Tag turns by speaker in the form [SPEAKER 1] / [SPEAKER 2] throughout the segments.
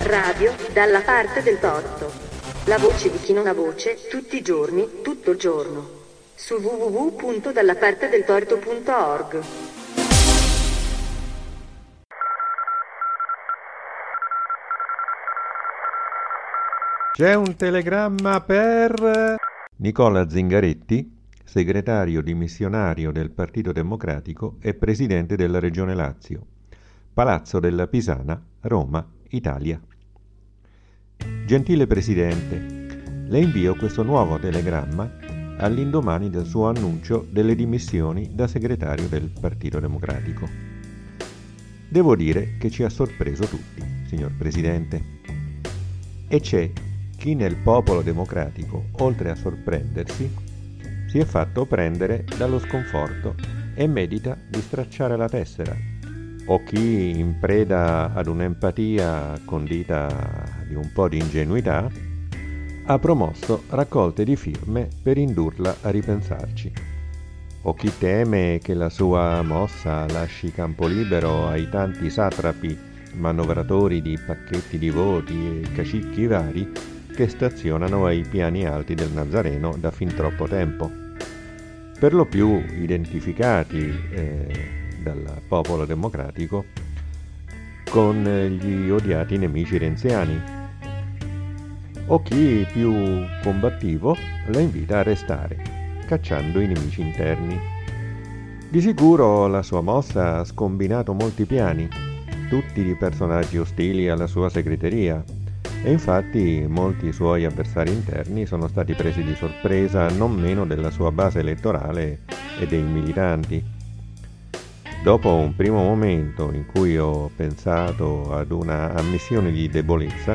[SPEAKER 1] Radio dalla parte del torto. La voce di chi non ha voce, tutti i giorni, tutto il giorno. Su www.dallapartedeltorto.org.
[SPEAKER 2] C'è un telegramma per Nicola Zingaretti, segretario dimissionario del Partito Democratico e presidente della Regione Lazio. Palazzo della Pisana, Roma, Italia. Gentile Presidente, le invio questo nuovo telegramma all'indomani del suo annuncio delle dimissioni da segretario del Partito Democratico. Devo dire che ci ha sorpreso tutti, signor Presidente. E c'è chi nel popolo democratico, oltre a sorprendersi, si è fatto prendere dallo sconforto e medita di stracciare la tessera, o chi in preda ad un'empatia condita di un po' di ingenuità ha promosso raccolte di firme per indurla a ripensarci. O chi teme che la sua mossa lasci campo libero ai tanti satrapi manovratori di pacchetti di voti e cacicchi vari che stazionano ai piani alti del Nazareno da fin troppo tempo. Per lo più identificati eh, dal popolo democratico con gli odiati nemici renziani. O chi più combattivo la invita a restare, cacciando i nemici interni. Di sicuro la sua mossa ha scombinato molti piani, tutti di personaggi ostili alla sua segreteria, e infatti molti suoi avversari interni sono stati presi di sorpresa non meno della sua base elettorale e dei militanti. Dopo un primo momento in cui ho pensato ad una ammissione di debolezza,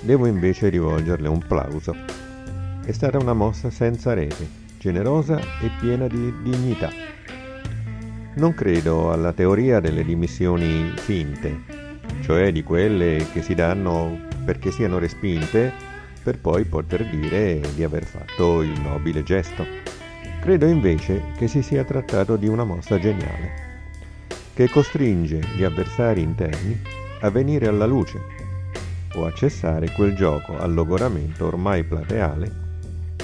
[SPEAKER 2] devo invece rivolgerle un plauso. È stata una mossa senza rete, generosa e piena di dignità. Non credo alla teoria delle dimissioni finte, cioè di quelle che si danno perché siano respinte per poi poter dire di aver fatto il nobile gesto. Credo invece che si sia trattato di una mossa geniale, che costringe gli avversari interni a venire alla luce o a cessare quel gioco al logoramento ormai plateale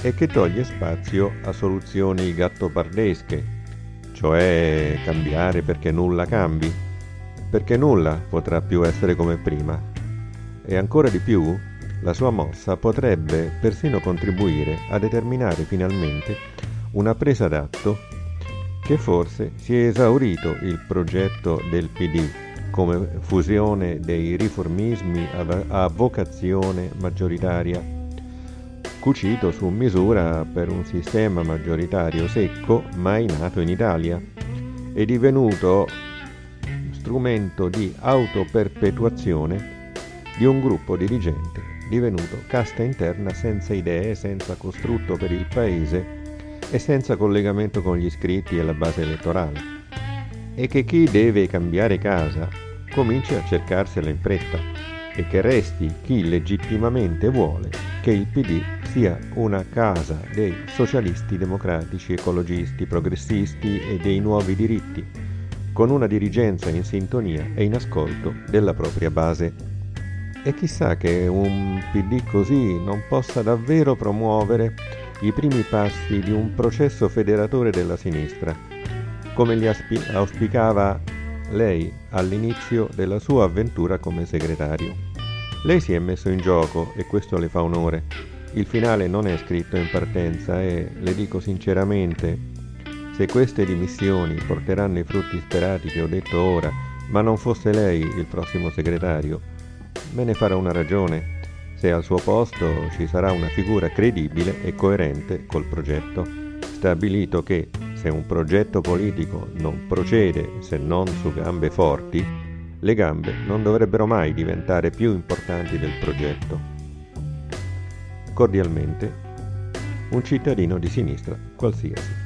[SPEAKER 2] e che toglie spazio a soluzioni gattopardesche, cioè cambiare perché nulla cambi, perché nulla potrà più essere come prima. E ancora di più, la sua mossa potrebbe persino contribuire a determinare finalmente una presa d'atto che forse si è esaurito il progetto del PD come fusione dei riformismi a vocazione maggioritaria, cucito su misura per un sistema maggioritario secco mai nato in Italia e divenuto strumento di autoperpetuazione di un gruppo dirigente divenuto casta interna senza idee, senza costrutto per il paese e senza collegamento con gli iscritti e la base elettorale. E che chi deve cambiare casa cominci a cercarsela in fretta e che resti chi legittimamente vuole che il PD sia una casa dei socialisti democratici, ecologisti, progressisti e dei nuovi diritti, con una dirigenza in sintonia e in ascolto della propria base e chissà che un PD così non possa davvero promuovere i primi passi di un processo federatore della sinistra, come li auspicava lei all'inizio della sua avventura come segretario. Lei si è messo in gioco e questo le fa onore. Il finale non è scritto in partenza e, le dico sinceramente, se queste dimissioni porteranno i frutti sperati che ho detto ora, ma non fosse lei il prossimo segretario, me ne farà una ragione se al suo posto ci sarà una figura credibile e coerente col progetto. Stabilito che se un progetto politico non procede se non su gambe forti, le gambe non dovrebbero mai diventare più importanti del progetto. Cordialmente, un cittadino di sinistra qualsiasi.